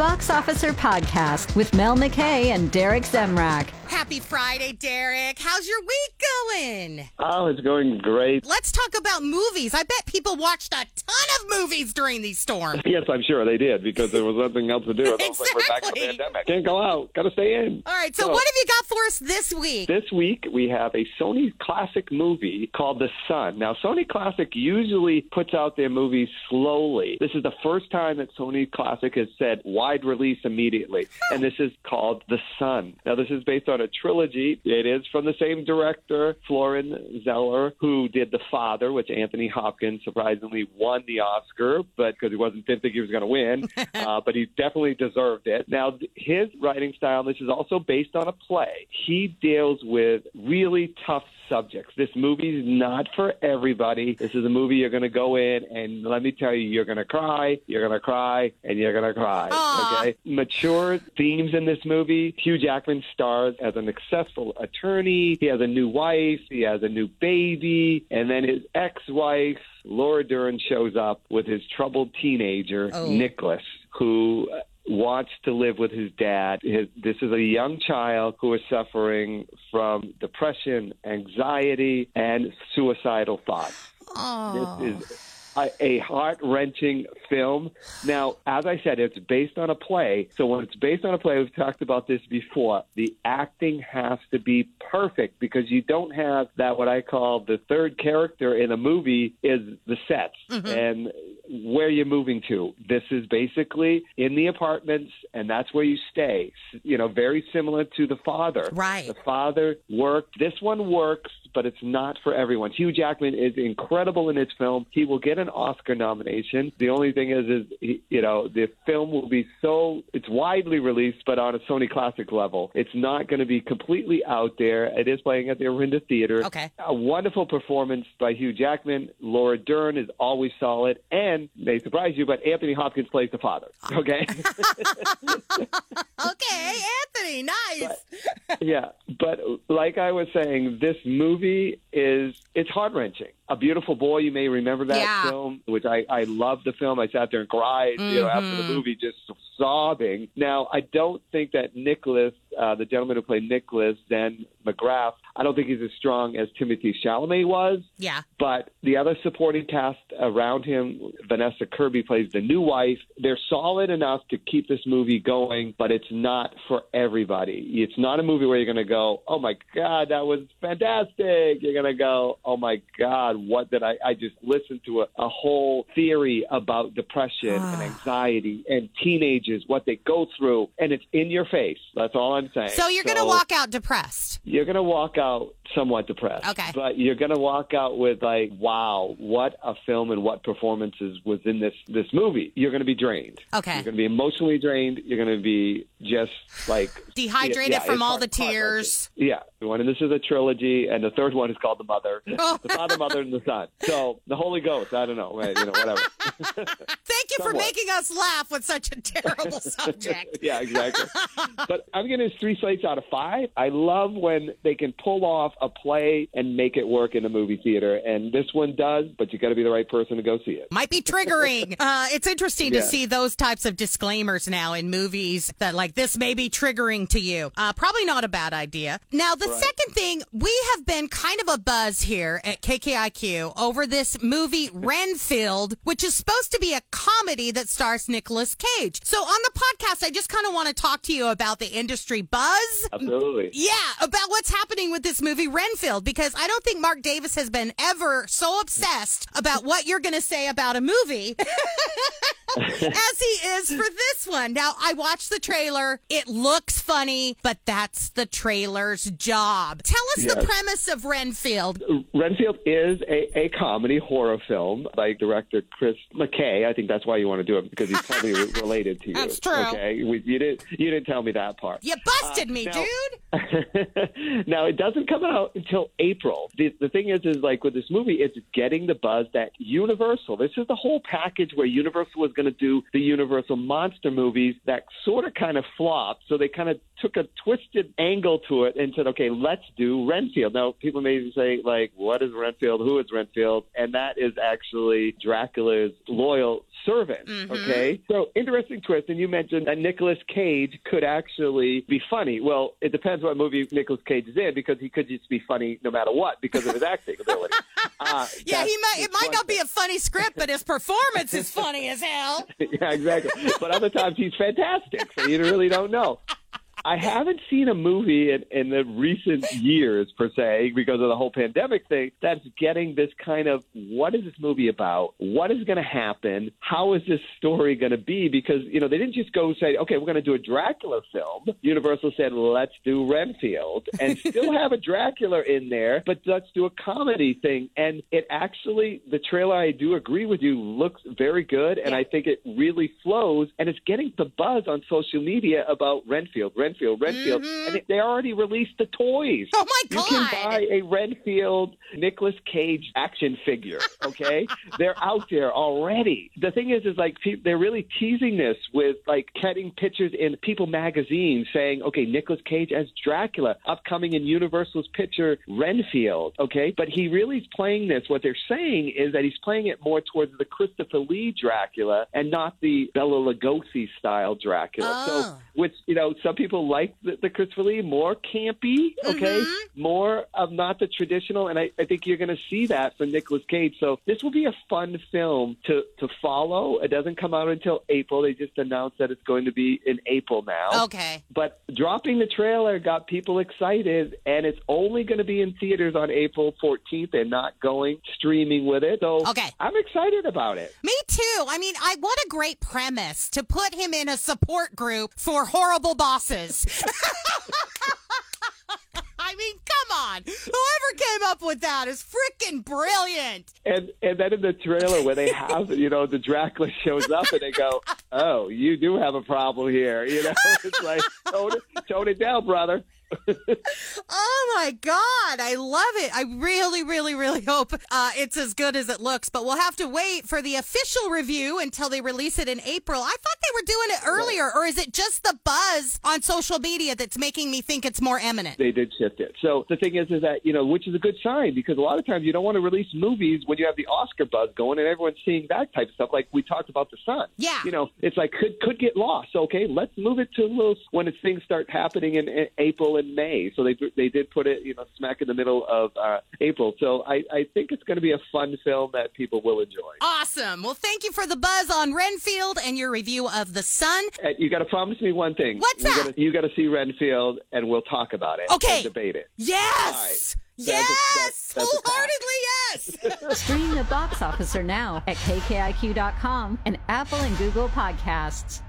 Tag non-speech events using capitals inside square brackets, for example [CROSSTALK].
Box Officer Podcast with Mel McKay and Derek Zemrak. Happy Friday, Derek. How's your week going? Oh, it's going great. Let's talk about movies. I bet people watched a ton of movies during these storms. Yes, I'm sure they did because there was nothing else to do. It was like we're back in the pandemic. Can't go out. Got to stay in. All right, so So- what have you got for us this week? This week we have a Sony Classic movie called The Son. Now, Sony Classic usually puts out their movies slowly. This is the first time that Sony Classic has said wide release immediately, and this is called The Son. Now, this is based on a trilogy. It is from the same director, Florian Zeller, who did The Father, which Anthony Hopkins surprisingly won the Oscar, but because he wasn't didn't think he was going to win, [LAUGHS] uh, but he definitely deserved it. Now, his writing style, this is also based on a play. He deals with really tough subjects. This movie is not for everybody. This is a movie you're going to go in, and let me tell you, you're going to cry, you're going to cry, and you're going to cry. Aw. Okay? Mature themes in this movie. Hugh Jackman stars as an successful attorney. He has a new wife. He has a new baby, and then his ex-wife. Laura Dern shows up with his troubled teenager, Oh. Nicholas, who wants to live with his dad. His, this is a young child who is suffering from depression, anxiety, and suicidal thoughts. Oh. This is a, a heart wrenching film. Now, as I said, it's based on a play. So when it's based on a play, we've talked about this before. The acting has to be perfect because you don't have that what I call the third character in a movie is the sets mm-hmm. and where you're moving to. This is basically in the apartments, and that's where you stay. You know, very similar to the father. Right. The father worked. This one works, but it's not for everyone. Hugh Jackman is incredible in his film. He will get an Oscar nomination. The only thing is, is he, you know, the film will be so it's widely released, but on a Sony Classic level. It's not going to be completely out there. It is playing at the Orinda Theater. Okay. A wonderful performance by Hugh Jackman. Laura Dern is always solid, and may surprise you, but Anthony Hopkins plays the father. [LAUGHS] Okay. [LAUGHS] Okay, Anthony, nice. yeah, but like I was saying, this movie is it's heart wrenching. A Beautiful Boy, you may remember that Yeah. film, which I I loved the film. I sat there and cried, you know, after Mm-hmm. the movie, just sobbing. Now, I don't think that Nicholas, uh, the gentleman who played Nicholas, Zen McGrath, I don't think he's as strong as Timothée Chalamet was. Yeah. But the other supporting cast around him, Vanessa Kirby plays the new wife. They're solid enough to keep this movie going, but it's not for everybody. It's not a movie where you're going to go, "Oh my god, that was fantastic." You're going to go, "Oh my god, what did I I just listened to a, a whole theory about depression and ah. anxiety and teenagers what they go through and it's in your face." That's all I'm saying. So you're going to walk out depressed. You're going to walk out somewhat depressed. Okay. But you're going to walk out with like, wow, what a film and what performances was in this this movie. You're going to be drained. Okay. You're going to be emotionally drained. You're going to be just like Dehydrated yeah, from all the tears. Yeah. One, and this is a trilogy, and the third one is called the Mother, [LAUGHS] Oh. the Father, Mother, and the Son. So the Holy Ghost. I don't know, you know, whatever. [LAUGHS] Thank you for making us laugh with such a terrible [LAUGHS] subject. yeah, exactly. but I'm this three slates out of five. I love when they can pull off a play and make it work in a movie theater, and this one does. But you got to be the right person to go see it. Might be triggering. Uh, it's interesting to see those types of disclaimers now in movies that, like, this may be triggering to you. Uh, probably not a bad idea. Now, the second thing, we have been kind of a buzz here at KKIQ over this movie [LAUGHS] Renfield, which is supposed to be a comedy that stars Nicolas Cage. So on the podcast, I just kind of want to talk to you about the industry buzz. Absolutely. Yeah, about what's happening with this movie Renfield because I don't think Mark Davis has been ever so obsessed about what you're going to say about a movie [LAUGHS] [LAUGHS] as he is for this one. Now, I watched the trailer. It looks funny, but that's the trailer's job. Tell us the premise of Renfield. Renfield is a, a comedy horror film by director Chris McKay. I think that's why you want to do it because he's probably [LAUGHS] related to you. That's true. Okay, you didn't you didn't tell me that part. You busted uh, me, now- dude. [LAUGHS] now it doesn't come out until April. The, the thing is, is like with this movie, it's getting the buzz that Universal. This is the whole package where Universal was going to do the Universal monster movies that sort of kind of flopped. So they kind of took a twisted angle to it and said, okay, let's do Renfield. Now, people may say, like, what is Renfield? Who is Renfield? And that is actually Dracula's loyal servant. Mm-hmm. Okay, so interesting twist. And you mentioned that Nicolas Cage could actually be funny. Well, it depends what movie Nicolas Cage is in because he could just be funny no matter what because of his acting ability. [LAUGHS] Uh, Yeah, he might. It might not be a funny script, but his performance is funny as hell. [LAUGHS] yeah, exactly. But other times he's fantastic, so you really don't know. I haven't seen a movie in, in the recent years, per se, because of the whole pandemic thing, that's getting this kind of what is this movie about? What is going to happen? How is this story going to be? Because, you know, they didn't just go say, okay, we're going to do a Dracula film. Universal said, let's do Renfield and [LAUGHS] still have a Dracula in there, but let's do a comedy thing. And it actually, the trailer, I do agree with you, looks very good. And I think it really flows and it's getting the buzz on social media about Renfield, Renfield, Renfield. And mm-hmm. they already released the toys. Oh, my god! You can buy a Renfield Nicolas Cage action figure, okay? [LAUGHS] they're out there already. The thing is, is like they're really teasing this with like cutting pictures in People magazine saying, okay, Nicolas Cage as Dracula, upcoming in Universal's picture Renfield, okay? But he really is playing this. What they're saying is that he's playing it more towards the Christopher Lee Dracula and not the Bela Lugosi style Dracula. Oh. So, which you know, some people like the, the Christopher Lee more campy, okay, mm-hmm. more of not the traditional, and I, I think you're going to see that from Nicolas Cage. So this will be a fun film to to follow. It doesn't come out until April. They just announced that it's going to be in April now. Okay. But dropping the trailer got people excited, and it's only going to be in theaters on April 14th. They're not going streaming with it. So Okay. I'm excited about it. Me too. I mean, I what a great premise to put him in a support group for horrible bosses. [LAUGHS] I mean, come on. Whoever came up with that is freaking brilliant. And and then in the trailer where they have you know the Dracula shows up and they go, oh, you do have a problem here. You know, [LAUGHS] it's like tone it, tone it down, brother. [LAUGHS] Oh my God. I love it. I really, really, really hope uh, it's as good as it looks, but we'll have to wait for the official review until they release it in April. I thought they were doing it earlier, or is it just the buzz on social media that's making me think it's more eminent? They did shift it. So the thing is, is that you know, which is a good sign because a lot of times you don't want to release movies when you have the Oscar buzz going and everyone's seeing that type of stuff. Like we talked about the Son. Yeah. You know, it's like could could get lost. Okay, let's move it to a little when it's, things start happening in, in April and May. So they they did put it you know smack in the middle of uh, April. So I I think it's going to be a fun film that people will enjoy. Awesome. Well, thank you for the buzz on Renfield and your review of The Son. And you got to promise me one thing. What's you that? Gotta, you got to see Renfield, and we'll talk about it. Okay. And debate it. Yes. Yes. that's- that's a fact. Wholeheartedly yes. [LAUGHS] [LAUGHS] Stream the box officer now at kkIQ.com and Apple and Google podcasts.